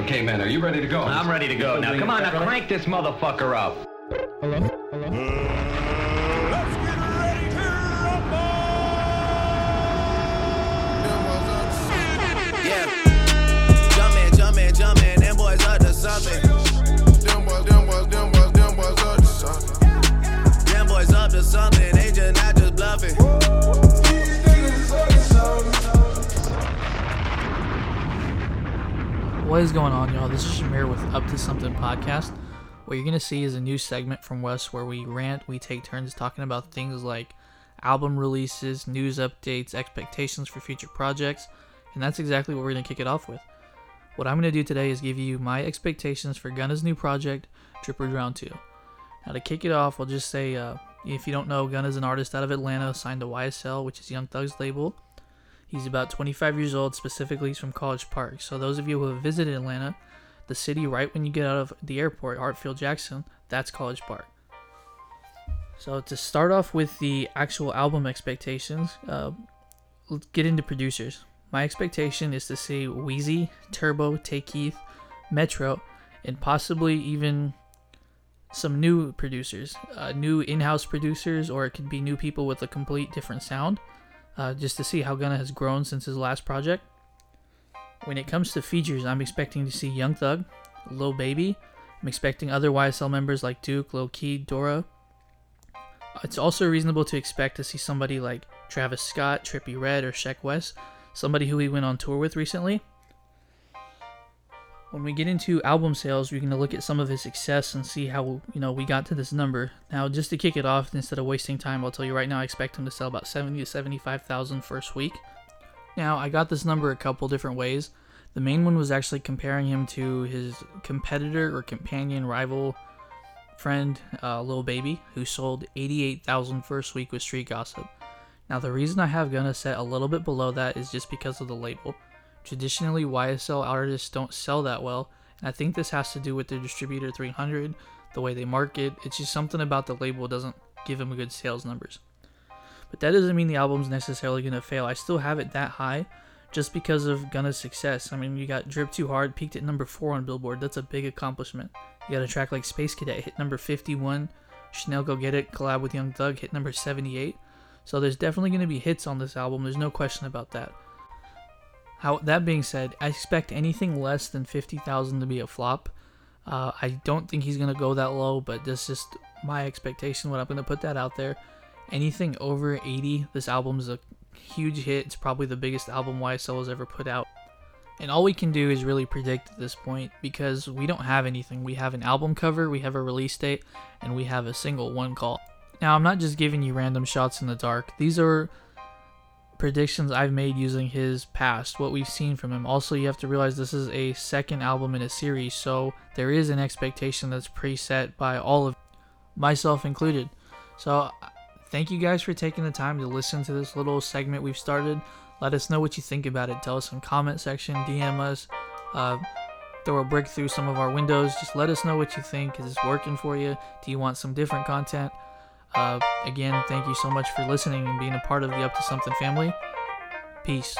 Okay, man, are you ready to go? I'm ready to go now. Come on, now crank this motherfucker up. Hello? Hello? Let's get ready to rumble! Yeah. Jumpin', jumpin', jumpin', them boys up to something. Them boys, them boys, them boys, them boys up to something. Them boys up to something, What is going on, y'all? This is Shamir with Up to Something podcast. What you're gonna see is a new segment from Wes where we rant, we take turns talking about things like album releases, news updates, expectations for future projects, and that's exactly what we're gonna kick it off with. What I'm gonna do today is give you my expectations for Gunna's new project, Drip or Drown 2. Now, to kick it off, I'll just say uh, if you don't know, Gunna's an artist out of Atlanta signed to YSL, which is Young Thug's label. He's about 25 years old, specifically he's from College Park. So those of you who have visited Atlanta, the city right when you get out of the airport, Hartsfield Jackson, that's College Park. So to start off with the actual album expectations, uh, let's get into producers. My expectation is to see Wheezy, Turbo, Tay Keith, Metro, and possibly even some new producers, uh, new in-house producers, or it could be new people with a complete different sound uh, just to see how Gunna has grown since his last project. When it comes to features, I'm expecting to see Young Thug, Lil Baby. I'm expecting other YSL members like Duke, Lil Keed, Dora. It's also reasonable to expect to see somebody like Travis Scott, Trippie Redd, or Sheck Wes, somebody who he went on tour with recently. When we get into album sales, we're going to look at some of his success and see how you know we got to this number. Now, just to kick it off, instead of wasting time, I'll tell you right now, I expect him to sell about 70 to 75,000 first week. Now, I got this number a couple different ways. The main one was actually comparing him to his competitor or companion rival friend, uh, Baby, who sold 88,000 first week with Street Gossip. Now, the reason I have Gunna set a little bit below that is just because of the label. Traditionally, YSL artists don't sell that well, and I think this has to do with their distributor 300, the way they market. It's just something about the label doesn't give them good sales numbers. But that doesn't mean the album's necessarily to fail. I still have it that high just because of Gunna's success. I mean, you got Drip Too Hard peaked at number 4 on Billboard. That's a big accomplishment. You got a track like Space Cadet hit number 51. Chanel Go Get It collab with Young Thug hit number 78. So there's definitely going to be hits on this album. There's no question about that. How that being said, I expect anything less than 50,000 to be a flop. Uh, I don't think he's gonna go that low, but that's just my expectation. When I'm gonna put that out there, anything over 80, this album is a huge hit. It's probably the biggest album YSL has ever put out. And all we can do is really predict at this point because we don't have anything. We have an album cover, we have a release date, and we have a single one call. Now, I'm not just giving you random shots in the dark. These are predictions I've made using his past, what we've seen from him. Also, you have to realize this is a second album in a series, so there is an expectation that's preset by all of myself included. So, thank you guys for taking the time to listen to this little segment we've started. Let us know what you think about it. Tell us in comment section, DM us, uh, throw a brick through some of our windows. Just let us know what you think. Is this working for you? Do you want some different content? Uh, again, thank you so much for listening and being a part of the Up to Something family. Peace.